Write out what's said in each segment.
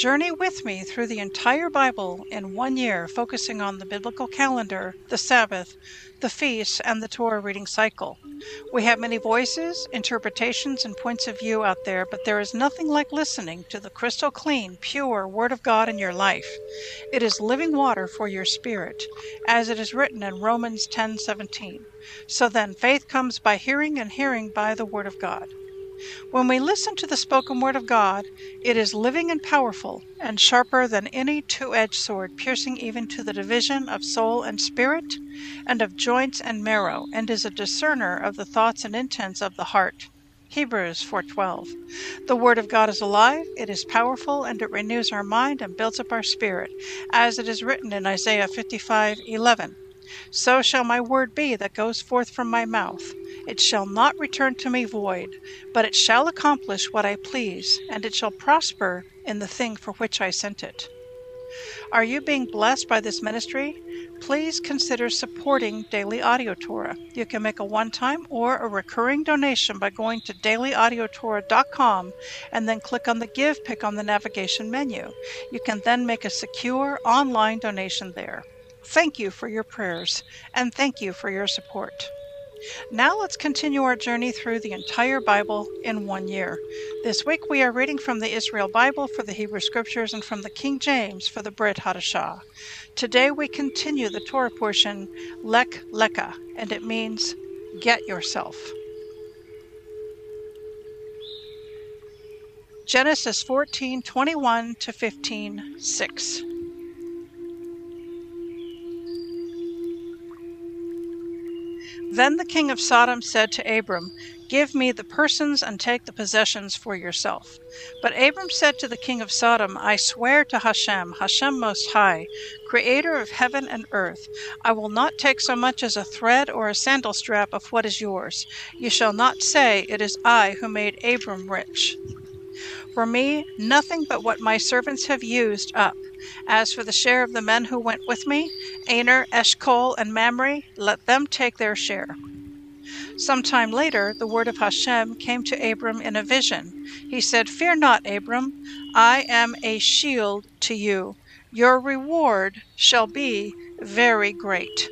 Journey with me through the entire Bible in one year, focusing on the biblical calendar, the Sabbath, the feasts, and the Torah reading cycle. We have many voices, interpretations, and points of view out there, but there is nothing like listening to the crystal clean, pure Word of God in your life. It is living water for your spirit, as it is written in Romans 10:17. So then, faith comes by hearing, and hearing by the Word of God. When we listen to the spoken word of God, it is living and powerful, and sharper than any two edged sword, piercing even to the division of soul and spirit, and of joints and marrow, and is a discerner of the thoughts and intents of the heart. Hebrews 4:12. The word of God is alive, it is powerful, and it renews our mind and builds up our spirit, as it is written in Isaiah 55:11. So shall my word be that goes forth from my mouth. It shall not return to me void, but it shall accomplish what I please, and it shall prosper in the thing for which I sent it. Are you being blessed by this ministry? Please consider supporting Daily Audio Torah. You can make a one time or a recurring donation by going to dailyaudiotorah.com and then click on the Give pick on the navigation menu. You can then make a secure online donation there. Thank you for your prayers and thank you for your support. Now let's continue our journey through the entire Bible in one year. This week we are reading from the Israel Bible for the Hebrew Scriptures and from the King James for the Brit Hadashah. Today we continue the Torah portion Lek Leka, and it means get yourself. Genesis 14 21 to 15 6. Then the king of Sodom said to Abram, Give me the persons and take the possessions for yourself. But Abram said to the king of Sodom, I swear to Hashem, Hashem Most High, creator of heaven and earth, I will not take so much as a thread or a sandal strap of what is yours. You shall not say, It is I who made Abram rich. For me, nothing but what my servants have used up. As for the share of the men who went with me, Aner, Eshcol, and Mamre, let them take their share. Some time later, the word of Hashem came to Abram in a vision. He said, Fear not, Abram, I am a shield to you. Your reward shall be very great.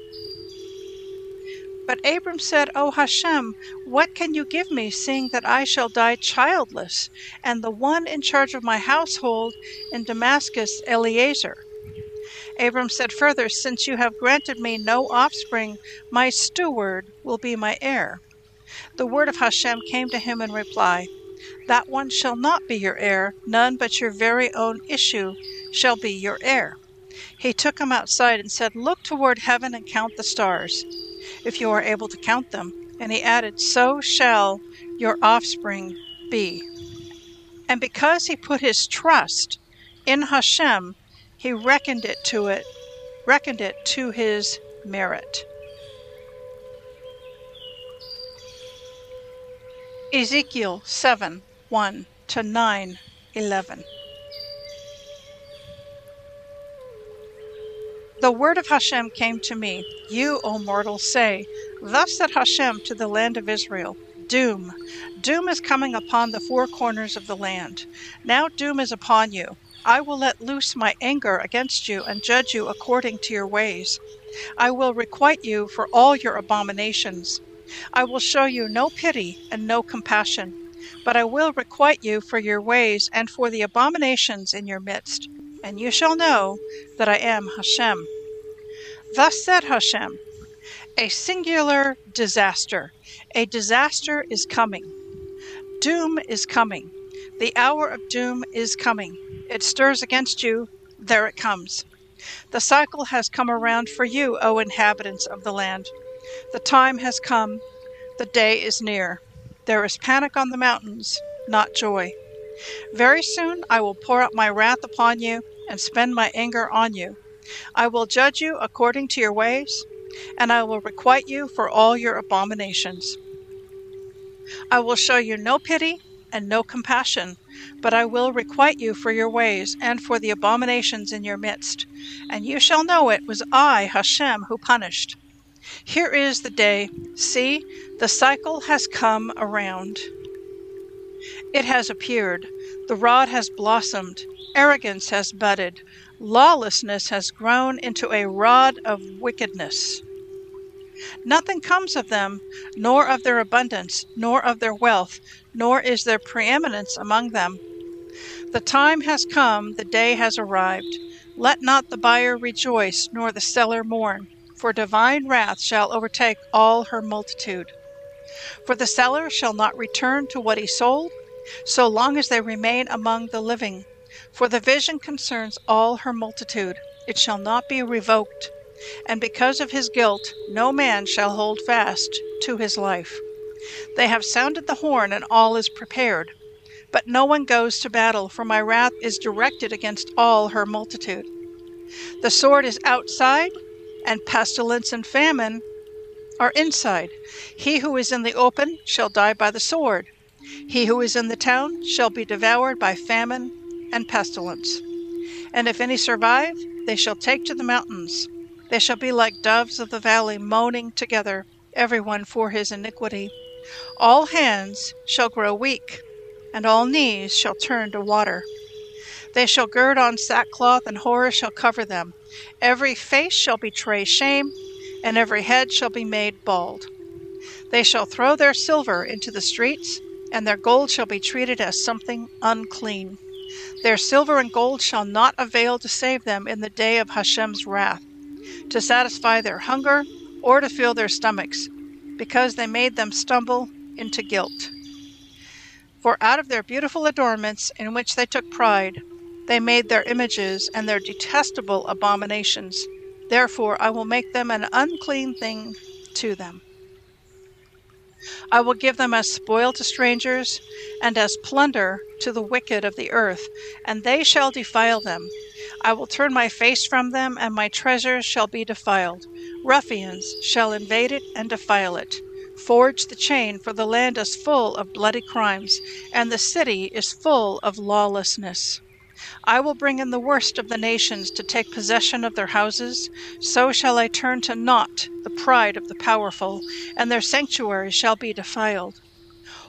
But Abram said, O Hashem, what can you give me, seeing that I shall die childless, and the one in charge of my household in Damascus, Eliezer? Abram said further, Since you have granted me no offspring, my steward will be my heir. The word of Hashem came to him in reply That one shall not be your heir, none but your very own issue shall be your heir. He took him outside and said, Look toward heaven and count the stars if you are able to count them. And he added, So shall your offspring be. And because he put his trust in Hashem, he reckoned it to it, reckoned it to his merit. Ezekiel 7 1 to 9 11. The word of Hashem came to me. You, O mortal, say, Thus said Hashem to the land of Israel Doom. Doom is coming upon the four corners of the land. Now doom is upon you. I will let loose my anger against you and judge you according to your ways. I will requite you for all your abominations. I will show you no pity and no compassion, but I will requite you for your ways and for the abominations in your midst and you shall know that I am Hashem. Thus said Hashem A singular disaster, a disaster is coming. Doom is coming. The hour of doom is coming. It stirs against you. There it comes. The cycle has come around for you, O inhabitants of the land. The time has come. The day is near. There is panic on the mountains, not joy. Very soon I will pour out my wrath upon you and spend my anger on you. I will judge you according to your ways, and I will requite you for all your abominations. I will show you no pity and no compassion, but I will requite you for your ways and for the abominations in your midst. And you shall know it was I, Hashem, who punished. Here is the day. See, the cycle has come around. It has appeared. The rod has blossomed. Arrogance has budded. Lawlessness has grown into a rod of wickedness. Nothing comes of them, nor of their abundance, nor of their wealth, nor is there preeminence among them. The time has come, the day has arrived. Let not the buyer rejoice, nor the seller mourn, for divine wrath shall overtake all her multitude. For the seller shall not return to what he sold, so long as they remain among the living. For the vision concerns all her multitude, it shall not be revoked and because of his guilt, no man shall hold fast to his life. They have sounded the horn, and all is prepared. But no one goes to battle, for my wrath is directed against all her multitude. The sword is outside, and pestilence and famine are inside. He who is in the open shall die by the sword. He who is in the town shall be devoured by famine and pestilence. And if any survive, they shall take to the mountains. They shall be like doves of the valley, moaning together, every one for his iniquity. All hands shall grow weak, and all knees shall turn to water. They shall gird on sackcloth, and horror shall cover them. Every face shall betray shame, and every head shall be made bald. They shall throw their silver into the streets, and their gold shall be treated as something unclean. Their silver and gold shall not avail to save them in the day of Hashem's wrath to satisfy their hunger or to fill their stomachs, because they made them stumble into guilt. For out of their beautiful adornments in which they took pride, they made their images and their detestable abominations. Therefore I will make them an unclean thing to them. I will give them as spoil to strangers, and as plunder to the wicked of the earth, and they shall defile them. I will turn my face from them, and my treasures shall be defiled. Ruffians shall invade it and defile it. Forge the chain, for the land is full of bloody crimes, and the city is full of lawlessness. I will bring in the worst of the nations to take possession of their houses. So shall I turn to naught the pride of the powerful, and their sanctuary shall be defiled.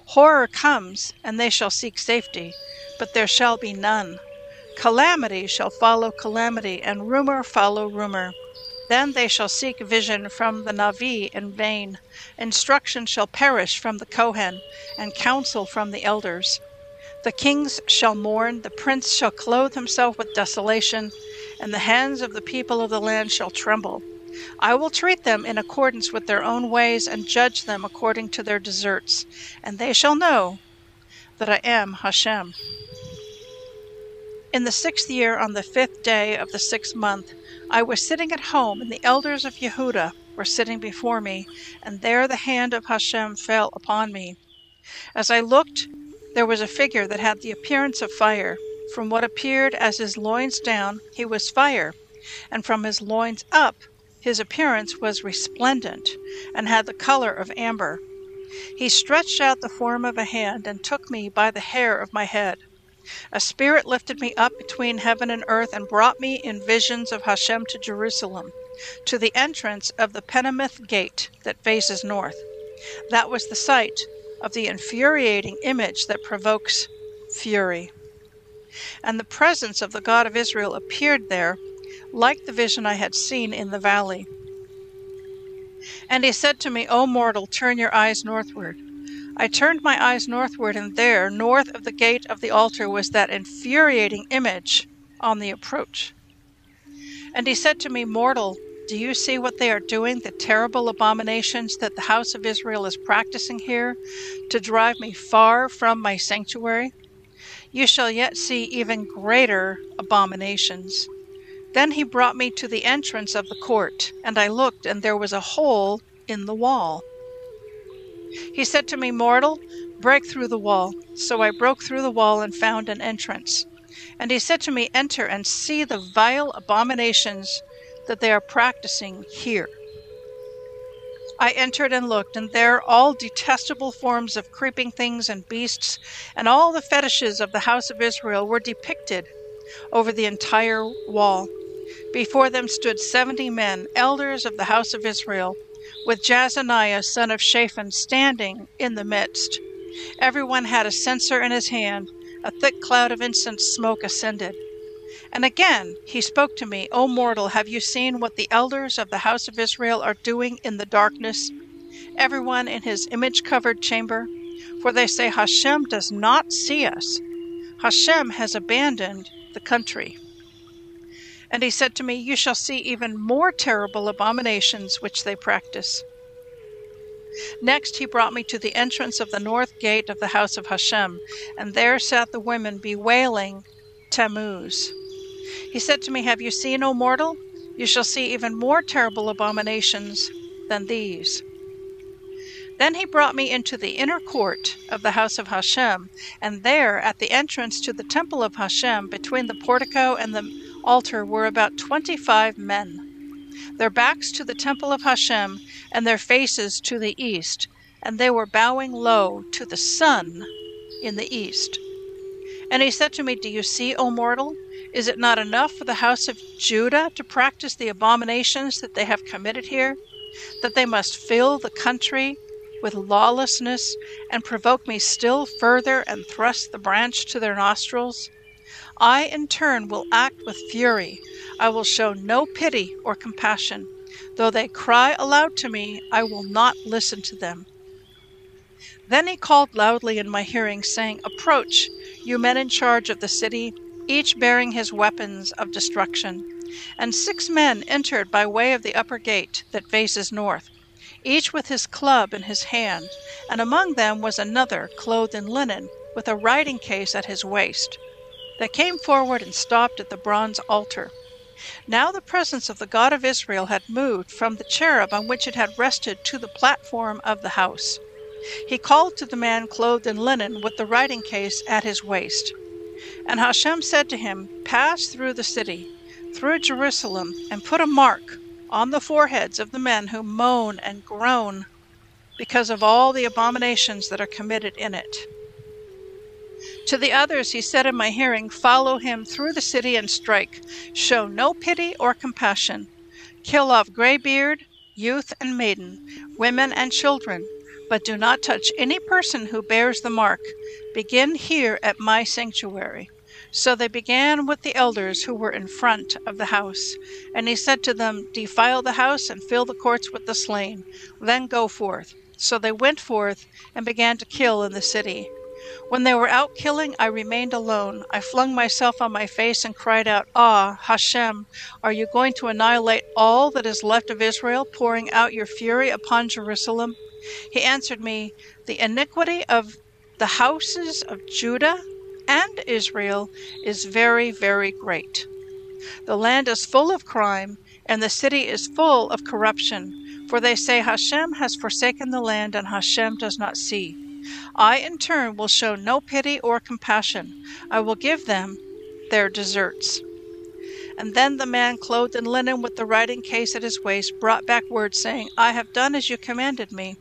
Horror comes, and they shall seek safety, but there shall be none. Calamity shall follow calamity, and rumor follow rumor. Then they shall seek vision from the Navi in vain. Instruction shall perish from the Kohen, and counsel from the elders. The kings shall mourn, the prince shall clothe himself with desolation, and the hands of the people of the land shall tremble. I will treat them in accordance with their own ways and judge them according to their deserts, and they shall know that I am Hashem. In the sixth year, on the fifth day of the sixth month, I was sitting at home, and the elders of Yehuda were sitting before me, and there the hand of Hashem fell upon me. As I looked, there was a figure that had the appearance of fire. From what appeared as his loins down, he was fire, and from his loins up, his appearance was resplendent, and had the color of amber. He stretched out the form of a hand, and took me by the hair of my head. A spirit lifted me up between heaven and earth, and brought me in visions of Hashem to Jerusalem, to the entrance of the Penimith gate that faces north. That was the site of the infuriating image that provokes fury. And the presence of the God of Israel appeared there, like the vision I had seen in the valley. And he said to me, O mortal, turn your eyes northward. I turned my eyes northward, and there, north of the gate of the altar, was that infuriating image on the approach. And he said to me, Mortal, do you see what they are doing, the terrible abominations that the house of Israel is practicing here, to drive me far from my sanctuary? You shall yet see even greater abominations. Then he brought me to the entrance of the court, and I looked, and there was a hole in the wall. He said to me, Mortal, break through the wall. So I broke through the wall and found an entrance. And he said to me, Enter and see the vile abominations that they are practicing here. I entered and looked, and there all detestable forms of creeping things and beasts, and all the fetishes of the house of Israel were depicted over the entire wall. Before them stood seventy men, elders of the house of Israel, with Jaazaniah son of Shaphan standing in the midst. Everyone had a censer in his hand, a thick cloud of incense smoke ascended. And again he spoke to me, O mortal, have you seen what the elders of the house of Israel are doing in the darkness? Everyone in his image covered chamber? For they say, Hashem does not see us. Hashem has abandoned the country. And he said to me, You shall see even more terrible abominations which they practice. Next he brought me to the entrance of the north gate of the house of Hashem, and there sat the women bewailing Tammuz. He said to me, Have you seen, O mortal? You shall see even more terrible abominations than these. Then he brought me into the inner court of the house of Hashem, and there, at the entrance to the temple of Hashem, between the portico and the altar, were about twenty five men, their backs to the temple of Hashem, and their faces to the east, and they were bowing low to the sun in the east. And he said to me, Do you see, O mortal? Is it not enough for the house of Judah to practice the abominations that they have committed here? That they must fill the country with lawlessness and provoke me still further and thrust the branch to their nostrils? I in turn will act with fury. I will show no pity or compassion. Though they cry aloud to me, I will not listen to them. Then he called loudly in my hearing, saying, Approach, you men in charge of the city each bearing his weapons of destruction. And six men entered by way of the upper gate that faces north, each with his club in his hand, and among them was another clothed in linen, with a writing case at his waist. They came forward and stopped at the bronze altar. Now the presence of the God of Israel had moved from the cherub on which it had rested to the platform of the house. He called to the man clothed in linen with the writing case at his waist. And Hashem said to him, Pass through the city, through Jerusalem, and put a mark on the foreheads of the men who moan and groan because of all the abominations that are committed in it. To the others he said in my hearing, Follow him through the city and strike. Show no pity or compassion. Kill off graybeard, youth and maiden, women and children, but do not touch any person who bears the mark. Begin here at my sanctuary. So they began with the elders who were in front of the house. And he said to them, Defile the house and fill the courts with the slain. Then go forth. So they went forth and began to kill in the city. When they were out killing, I remained alone. I flung myself on my face and cried out, Ah, Hashem, are you going to annihilate all that is left of Israel, pouring out your fury upon Jerusalem? He answered me, The iniquity of the houses of Judah and Israel is very, very great. The land is full of crime, and the city is full of corruption. For they say, Hashem has forsaken the land, and Hashem does not see. I, in turn, will show no pity or compassion. I will give them their deserts. And then the man clothed in linen with the writing case at his waist brought back word, saying, I have done as you commanded me.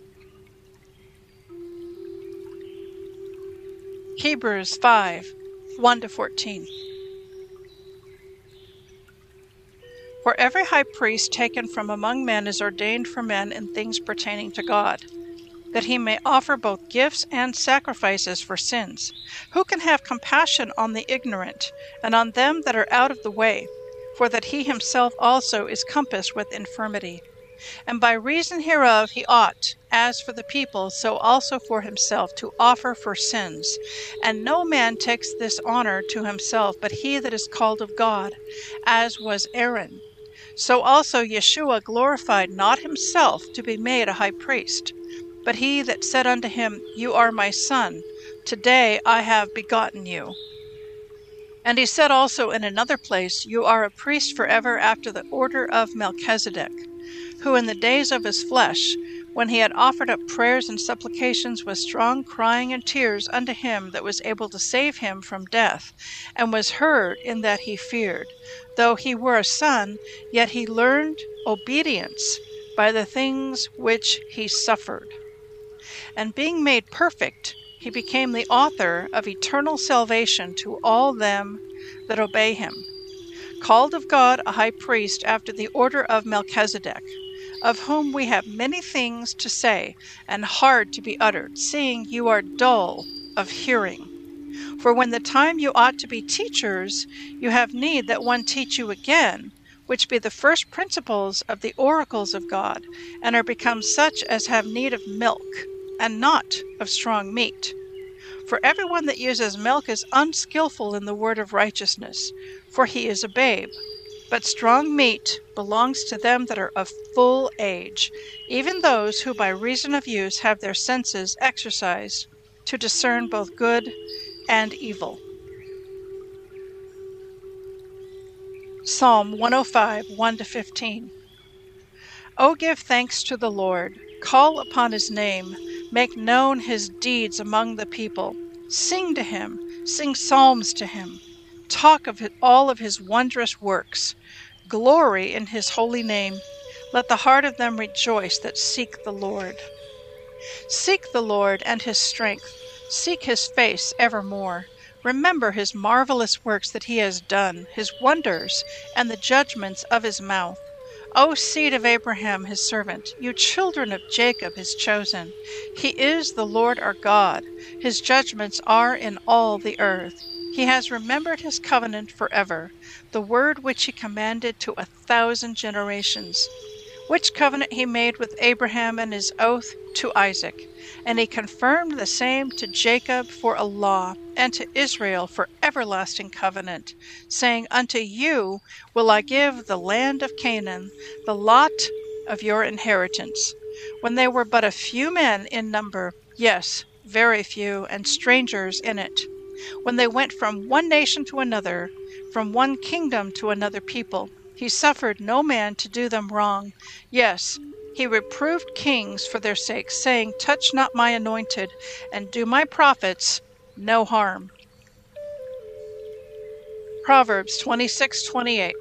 Hebrews 5 1 to 14. For every high priest taken from among men is ordained for men in things pertaining to God, that he may offer both gifts and sacrifices for sins. Who can have compassion on the ignorant and on them that are out of the way, for that he himself also is compassed with infirmity? And by reason hereof he ought, as for the people, so also for himself, to offer for sins. And no man takes this honor to himself, but he that is called of God, as was Aaron. So also Yeshua glorified not himself to be made a high priest, but he that said unto him, You are my son, today I have begotten you. And he said also in another place, You are a priest forever after the order of Melchizedek who in the days of his flesh, when he had offered up prayers and supplications with strong crying and tears unto him that was able to save him from death, and was heard in that he feared, though he were a son, yet he learned obedience by the things which he suffered. And being made perfect, he became the author of eternal salvation to all them that obey him, called of God a high priest after the order of Melchizedek of whom we have many things to say, and hard to be uttered, seeing you are dull of hearing. For when the time you ought to be teachers, you have need that one teach you again, which be the first principles of the oracles of God, and are become such as have need of milk, and not of strong meat. For every one that uses milk is unskilful in the word of righteousness, for he is a babe. But strong meat belongs to them that are of full age, even those who by reason of use have their senses exercised to discern both good and evil. Psalm 105 1 to 15. O give thanks to the Lord, call upon his name, make known his deeds among the people. Sing to him, sing psalms to him, talk of all of his wondrous works. Glory in his holy name. Let the heart of them rejoice that seek the Lord. Seek the Lord and his strength. Seek his face evermore. Remember his marvelous works that he has done, his wonders, and the judgments of his mouth. O seed of Abraham his servant, you children of Jacob his chosen. He is the Lord our God. His judgments are in all the earth. He has remembered his covenant forever, the word which he commanded to a thousand generations, which covenant he made with Abraham and his oath to Isaac. And he confirmed the same to Jacob for a law, and to Israel for everlasting covenant, saying, Unto you will I give the land of Canaan, the lot of your inheritance. When they were but a few men in number, yes, very few, and strangers in it when they went from one nation to another, from one kingdom to another people. He suffered no man to do them wrong. Yes, he reproved kings for their sake, saying, Touch not my anointed, and do my prophets no harm. Proverbs 26:28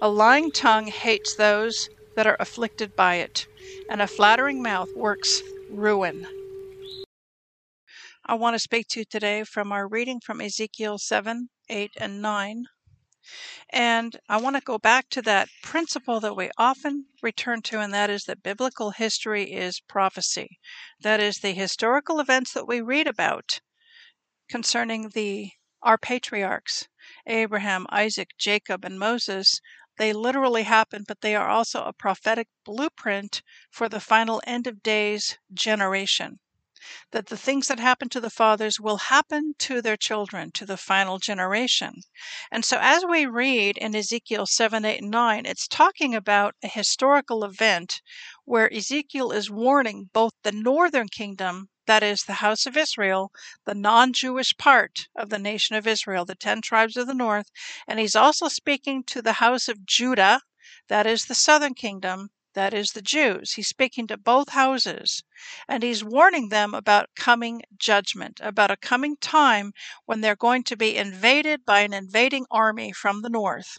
A lying tongue hates those that are afflicted by it, and a flattering mouth works ruin. I want to speak to you today from our reading from Ezekiel 7, 8, and 9. And I want to go back to that principle that we often return to, and that is that biblical history is prophecy. That is, the historical events that we read about concerning the our patriarchs, Abraham, Isaac, Jacob, and Moses, they literally happen, but they are also a prophetic blueprint for the final end of days generation that the things that happen to the fathers will happen to their children, to the final generation. And so, as we read in Ezekiel 7, 8, and 9, it's talking about a historical event where Ezekiel is warning both the northern kingdom, that is, the house of Israel, the non Jewish part of the nation of Israel, the 10 tribes of the north, and he's also speaking to the house of Judah, that is, the southern kingdom, that is, the Jews. He's speaking to both houses, and he's warning them about coming judgment, about a coming time when they're going to be invaded by an invading army from the north.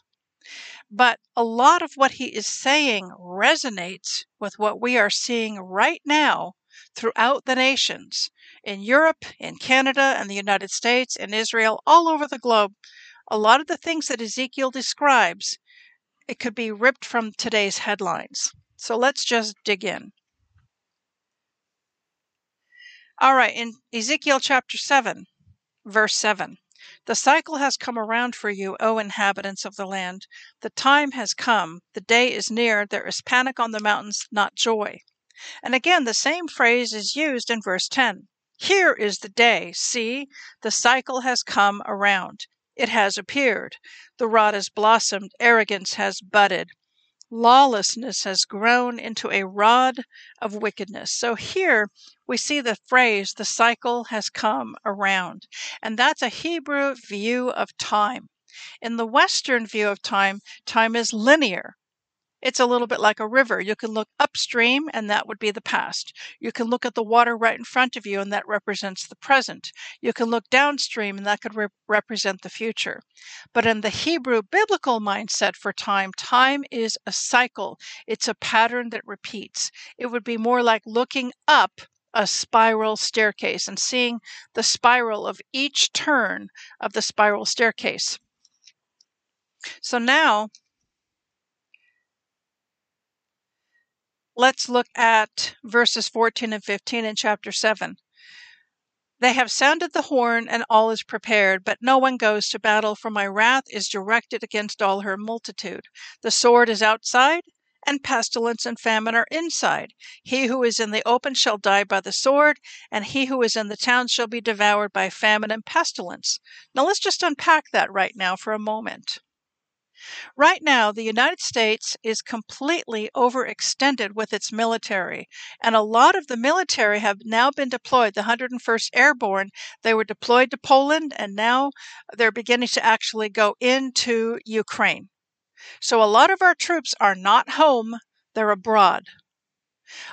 But a lot of what he is saying resonates with what we are seeing right now throughout the nations in Europe, in Canada, and the United States, in Israel, all over the globe. A lot of the things that Ezekiel describes, it could be ripped from today's headlines. So let's just dig in. All right, in Ezekiel chapter 7, verse 7. The cycle has come around for you, O inhabitants of the land. The time has come. The day is near. There is panic on the mountains, not joy. And again, the same phrase is used in verse 10. Here is the day. See, the cycle has come around. It has appeared. The rod has blossomed. Arrogance has budded lawlessness has grown into a rod of wickedness. So here we see the phrase, the cycle has come around. And that's a Hebrew view of time. In the Western view of time, time is linear. It's a little bit like a river. You can look upstream, and that would be the past. You can look at the water right in front of you, and that represents the present. You can look downstream, and that could re- represent the future. But in the Hebrew biblical mindset for time, time is a cycle, it's a pattern that repeats. It would be more like looking up a spiral staircase and seeing the spiral of each turn of the spiral staircase. So now let's look at verses 14 and 15 in chapter 7. They have sounded the horn, and all is prepared, but no one goes to battle, for my wrath is directed against all her multitude. The sword is outside, and pestilence and famine are inside. He who is in the open shall die by the sword, and he who is in the town shall be devoured by famine and pestilence. Now let's just unpack that right now for a moment. Right now, the United States is completely overextended with its military, and a lot of the military have now been deployed. The 101st Airborne, they were deployed to Poland, and now they're beginning to actually go into Ukraine. So a lot of our troops are not home, they're abroad.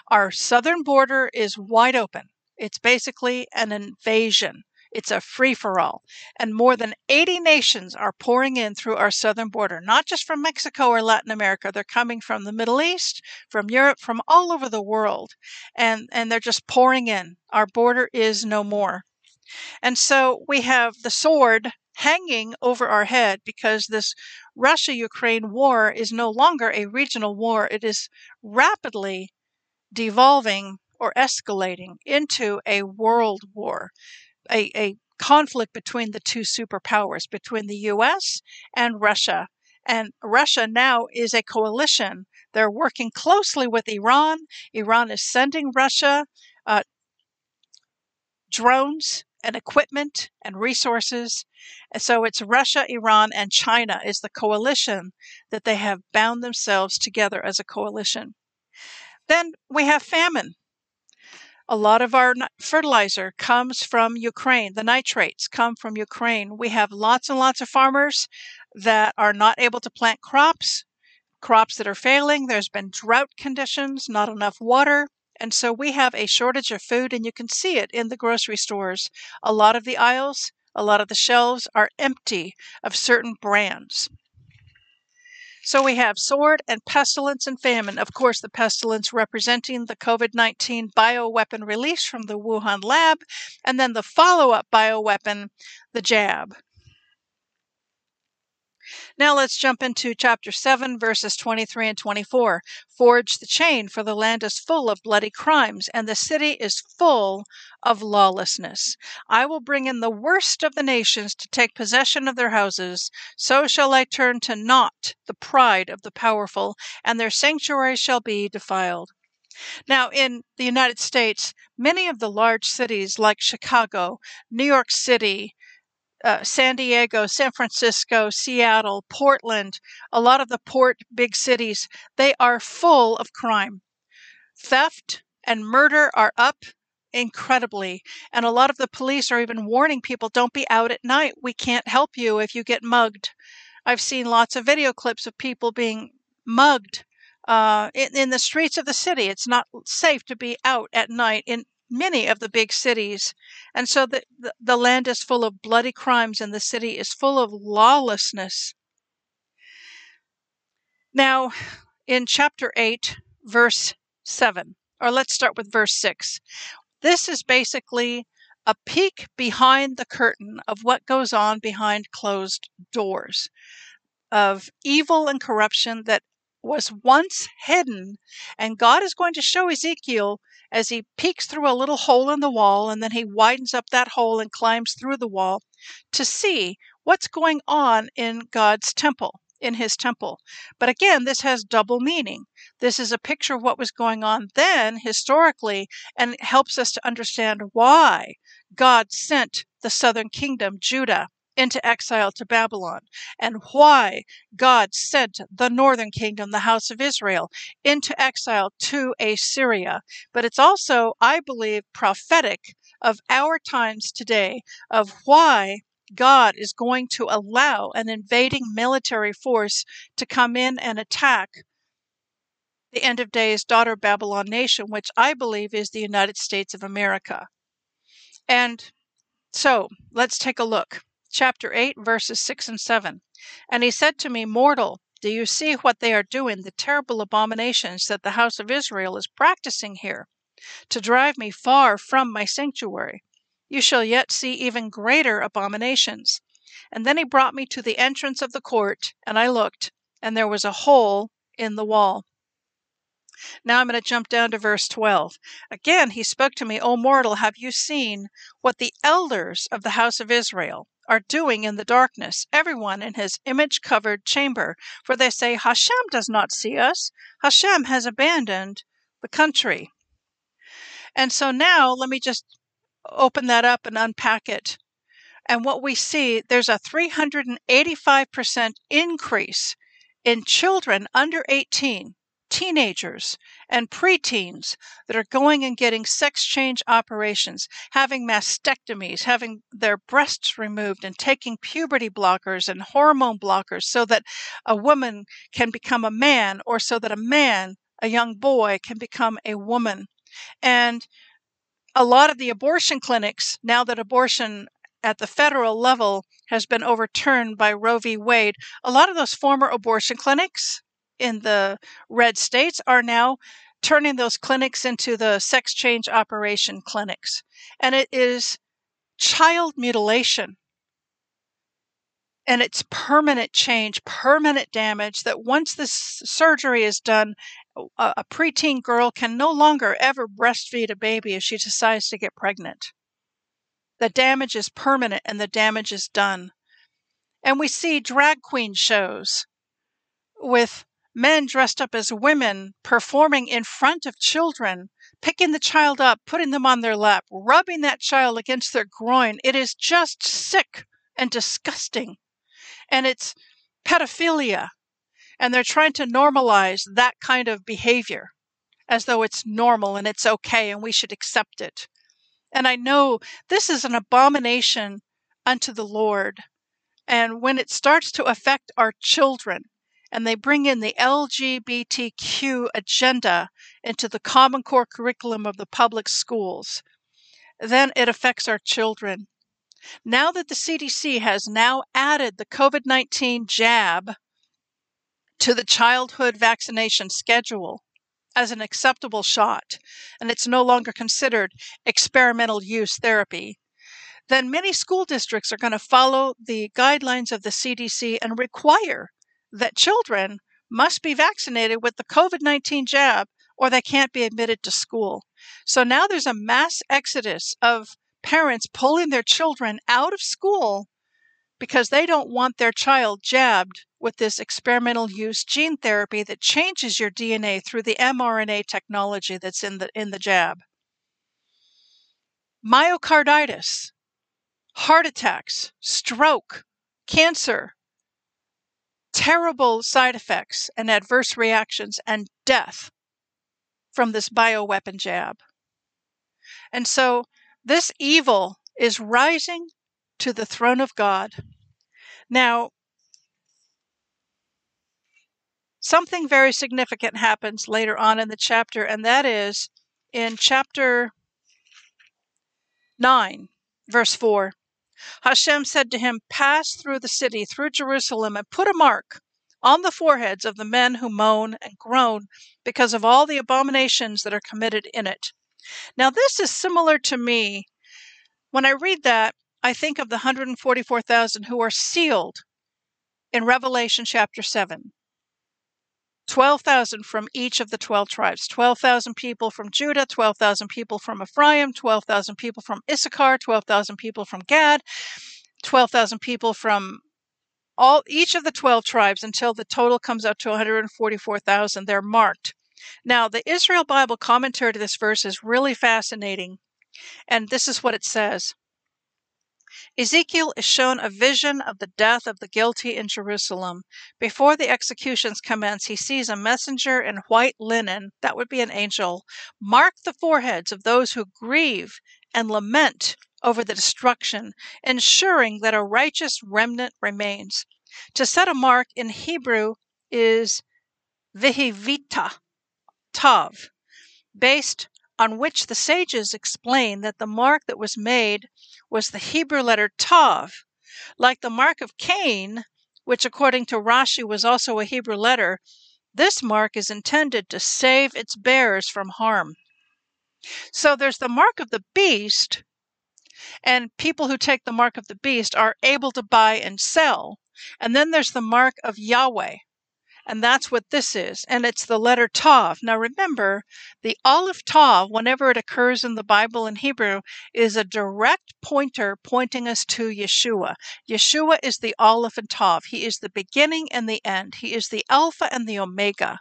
Our southern border is wide open. It's basically an invasion. It's a free for all. And more than 80 nations are pouring in through our southern border, not just from Mexico or Latin America. They're coming from the Middle East, from Europe, from all over the world. And, and they're just pouring in. Our border is no more. And so we have the sword hanging over our head because this Russia Ukraine war is no longer a regional war. It is rapidly devolving or escalating into a world war a, a conflict between the two superpowers, between the US and Russia. And Russia now is a coalition. They're working closely with Iran. Iran is sending Russia uh, drones and equipment and resources. And so it's Russia, Iran, and China is the coalition that they have bound themselves together as a coalition. Then we have famine. A lot of our fertilizer comes from Ukraine. The nitrates come from Ukraine. We have lots and lots of farmers that are not able to plant crops, crops that are failing. There's been drought conditions, not enough water. And so we have a shortage of food, and you can see it in the grocery stores. A lot of the aisles, a lot of the shelves are empty of certain brands. So we have sword and pestilence and famine. Of course, the pestilence representing the COVID 19 bioweapon release from the Wuhan lab, and then the follow up bioweapon, the jab. Now let's jump into chapter 7, verses 23 and 24. Forge the chain, for the land is full of bloody crimes, and the city is full of lawlessness. I will bring in the worst of the nations to take possession of their houses. So shall I turn to naught the pride of the powerful, and their sanctuary shall be defiled. Now, in the United States, many of the large cities like Chicago, New York City, uh, San Diego, San Francisco, Seattle, Portland, a lot of the port big cities, they are full of crime. Theft and murder are up incredibly. And a lot of the police are even warning people don't be out at night. We can't help you if you get mugged. I've seen lots of video clips of people being mugged uh, in, in the streets of the city. It's not safe to be out at night in many of the big cities. And so the, the, the land is full of bloody crimes and the city is full of lawlessness. Now, in chapter 8, verse 7, or let's start with verse 6. This is basically a peek behind the curtain of what goes on behind closed doors, of evil and corruption that was once hidden, and God is going to show Ezekiel as he peeks through a little hole in the wall and then he widens up that hole and climbs through the wall to see what's going on in God's temple, in his temple. But again, this has double meaning. This is a picture of what was going on then historically and helps us to understand why God sent the southern kingdom, Judah, into exile to Babylon, and why God sent the northern kingdom, the house of Israel, into exile to Assyria. But it's also, I believe, prophetic of our times today of why God is going to allow an invading military force to come in and attack the end of days daughter Babylon nation, which I believe is the United States of America. And so let's take a look chapter 8, verses 6 and 7. And he said to me, Mortal, do you see what they are doing, the terrible abominations that the house of Israel is practicing here, to drive me far from my sanctuary? You shall yet see even greater abominations. And then he brought me to the entrance of the court, and I looked, and there was a hole in the wall. Now I'm going to jump down to verse 12. Again, he spoke to me, O mortal, have you seen what the elders of the house of Israel, are doing in the darkness, everyone in his image covered chamber, for they say, Hashem does not see us. Hashem has abandoned the country. And so now let me just open that up and unpack it. And what we see, there's a 385% increase in children under 18 teenagers and preteens that are going and getting sex change operations, having mastectomies, having their breasts removed, and taking puberty blockers and hormone blockers so that a woman can become a man or so that a man, a young boy, can become a woman. And a lot of the abortion clinics, now that abortion at the federal level has been overturned by Roe v. Wade, a lot of those former abortion clinics in the red states are now turning those clinics into the sex change operation clinics. And it is child mutilation. And it's permanent change, permanent damage that once this surgery is done, a, a preteen girl can no longer ever breastfeed a baby if she decides to get pregnant. The damage is permanent and the damage is done. And we see drag queen shows with men dressed up as women performing in front of children, picking the child up, putting them on their lap, rubbing that child against their groin. It is just sick and disgusting. And it's pedophilia. And they're trying to normalize that kind of behavior as though it's normal and it's okay and we should accept it. And I know this is an abomination unto the Lord. And when it starts to affect our children, and they bring in the LGBTQ agenda into the Common Core curriculum of the public schools, then it affects our children. Now that the CDC has now added the COVID 19 jab to the childhood vaccination schedule as an acceptable shot, and it's no longer considered experimental use therapy, then many school districts are going to follow the guidelines of the CDC and require that children must be vaccinated with the COVID 19 jab or they can't be admitted to school. So now there's a mass exodus of parents pulling their children out of school because they don't want their child jabbed with this experimental use gene therapy that changes your DNA through the mRNA technology that's in the in the jab. Myocarditis, heart attacks, stroke, cancer, terrible side effects and adverse reactions and death from this bioweapon jab. And so this evil is rising to the throne of God. Now, something very significant happens later on in the chapter, and that is in chapter 9, verse 4. Hashem said to him, Pass through the city, through Jerusalem, and put a mark on the foreheads of the men who moan and groan because of all the abominations that are committed in it. Now, this is similar to me. When I read that, I think of the 144,000 who are sealed in Revelation chapter 7. 12,000 from each of the 12 tribes 12,000 people from Judah, 12,000 people from Ephraim, 12,000 people from Issachar, 12,000 people from Gad, 12,000 people from all each of the 12 tribes until the total comes out to 144,000 they're marked. Now the israel bible commentary to this verse is really fascinating and this is what it says Ezekiel is shown a vision of the death of the guilty in Jerusalem. Before the executions commence, he sees a messenger in white linen, that would be an angel, mark the foreheads of those who grieve and lament over the destruction, ensuring that a righteous remnant remains. To set a mark in Hebrew is vihivita, tav, based on which the sages explain that the mark that was made was the Hebrew letter Tav, like the mark of Cain, which according to Rashi was also a Hebrew letter. This mark is intended to save its bearers from harm. So there's the mark of the beast, and people who take the mark of the beast are able to buy and sell. And then there's the mark of Yahweh, and that's what this is. And it's the letter Tav. Now remember, the Aleph Tav, whenever it occurs in the Bible in Hebrew, is a direct pointer pointing us to Yeshua. Yeshua is the Aleph and Tav. He is the beginning and the end. He is the Alpha and the Omega.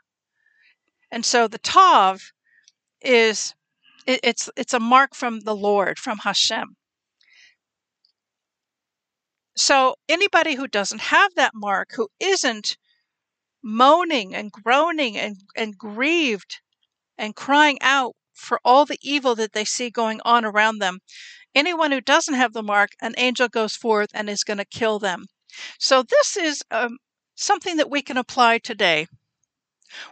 And so the Tav is it, it's it's a mark from the Lord, from Hashem. So anybody who doesn't have that mark, who isn't moaning and groaning and, and grieved and crying out for all the evil that they see going on around them. Anyone who doesn't have the mark, an angel goes forth and is going to kill them. So, this is um, something that we can apply today.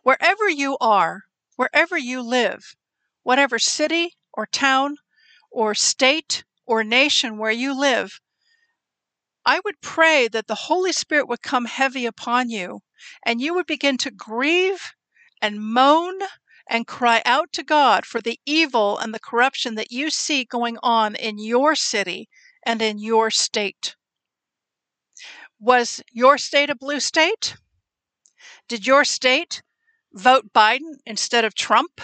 Wherever you are, wherever you live, whatever city or town or state or nation where you live, I would pray that the Holy Spirit would come heavy upon you and you would begin to grieve and moan and cry out to God for the evil and the corruption that you see going on in your city and in your state. Was your state a blue state? Did your state vote Biden instead of Trump?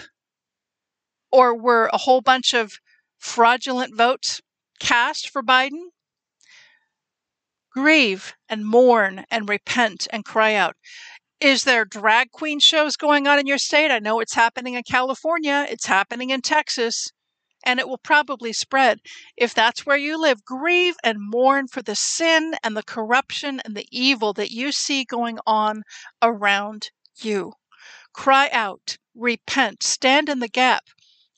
Or were a whole bunch of fraudulent votes cast for Biden? Grieve and mourn and repent and cry out. Is there drag queen shows going on in your state? I know it's happening in California, it's happening in Texas, and it will probably spread. If that's where you live, grieve and mourn for the sin and the corruption and the evil that you see going on around you. Cry out, repent, stand in the gap.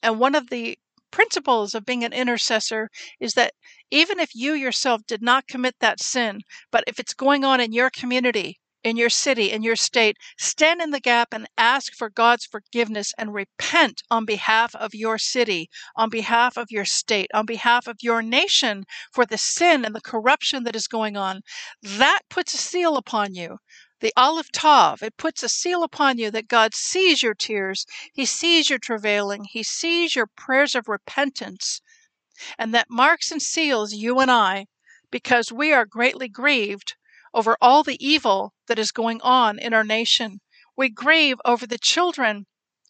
And one of the principles of being an intercessor is that even if you yourself did not commit that sin, but if it's going on in your community, in your city, in your state, stand in the gap and ask for God's forgiveness and repent on behalf of your city, on behalf of your state, on behalf of your nation for the sin and the corruption that is going on. That puts a seal upon you the Aleph Tav, it puts a seal upon you that God sees your tears, He sees your travailing, He sees your prayers of repentance, and that marks and seals you and I because we are greatly grieved over all the evil that is going on in our nation. We grieve over the children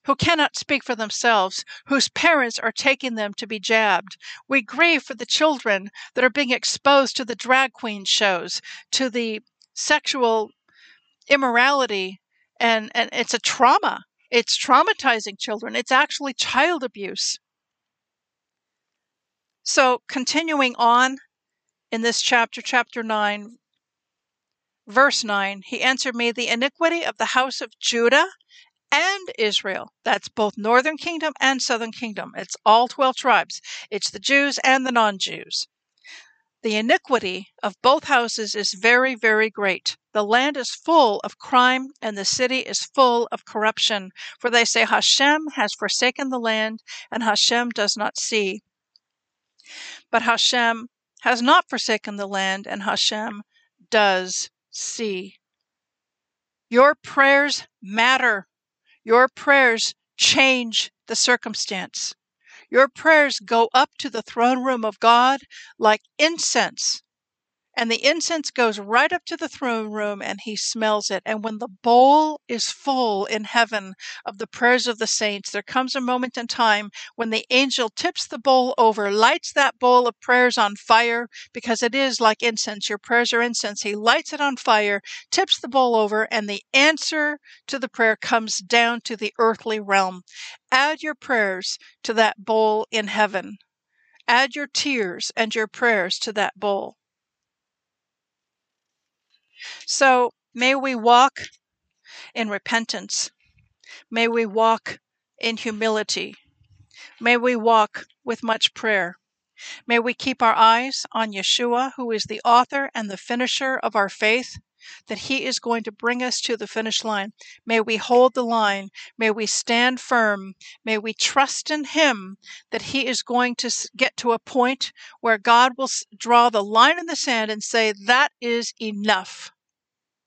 who cannot speak for themselves, whose parents are taking them to be jabbed. We grieve for the children that are being exposed to the drag queen shows, to the sexual immorality and, and it's a trauma. It's traumatizing children. It's actually child abuse. So, continuing on in this chapter, chapter 9, verse 9, he answered me, The iniquity of the house of Judah and Israel. That's both northern kingdom and southern kingdom. It's all 12 tribes. It's the Jews and the non Jews. The iniquity of both houses is very, very great. The land is full of crime, and the city is full of corruption. For they say, Hashem has forsaken the land, and Hashem does not see. But Hashem has not forsaken the land, and Hashem does see. Your prayers matter. Your prayers change the circumstance. Your prayers go up to the throne room of God like incense, and the incense goes right up to the throne room and he smells it. And when the bowl is full in heaven of the prayers of the saints, there comes a moment in time when the angel tips the bowl over, lights that bowl of prayers on fire, because it is like incense. Your prayers are incense. He lights it on fire, tips the bowl over, and the answer to the prayer comes down to the earthly realm. Add your prayers to that bowl in heaven. Add your tears and your prayers to that bowl. So may we walk in repentance. May we walk in humility. May we walk with much prayer. May we keep our eyes on Yeshua, who is the author and the finisher of our faith, that he is going to bring us to the finish line. May we hold the line. May we stand firm. May we trust in him that he is going to get to a point where God will draw the line in the sand and say, That is enough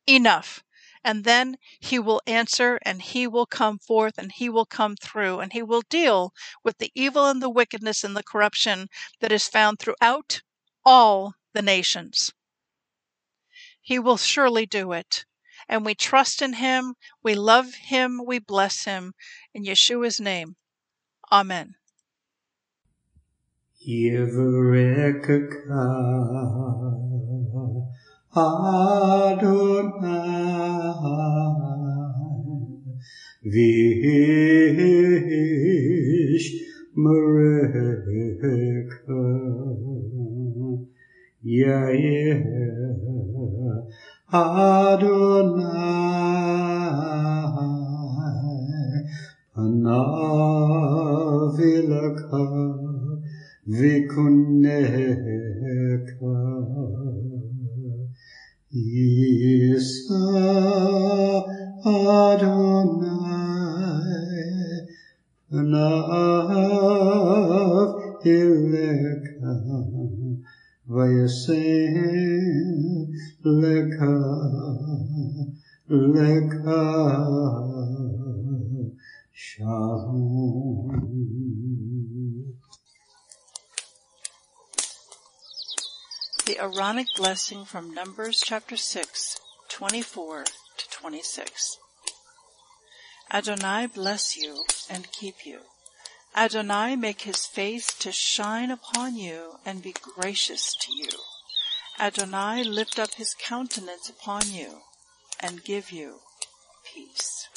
enough. And then he will answer and he will come forth and he will come through and he will deal with the evil and the wickedness and the corruption that is found throughout all the nations. He will surely do it. And we trust in him, we love him, we bless him. In Yeshua's name, Amen. Vish Adonai Panavilaka Vikuneka Isa Adonai Panav Ileka Vayasem Leka Leka Shalom The Aaronic blessing from Numbers chapter 6, 24 to 26. Adonai bless you and keep you. Adonai make his face to shine upon you and be gracious to you. Adonai lift up his countenance upon you and give you peace.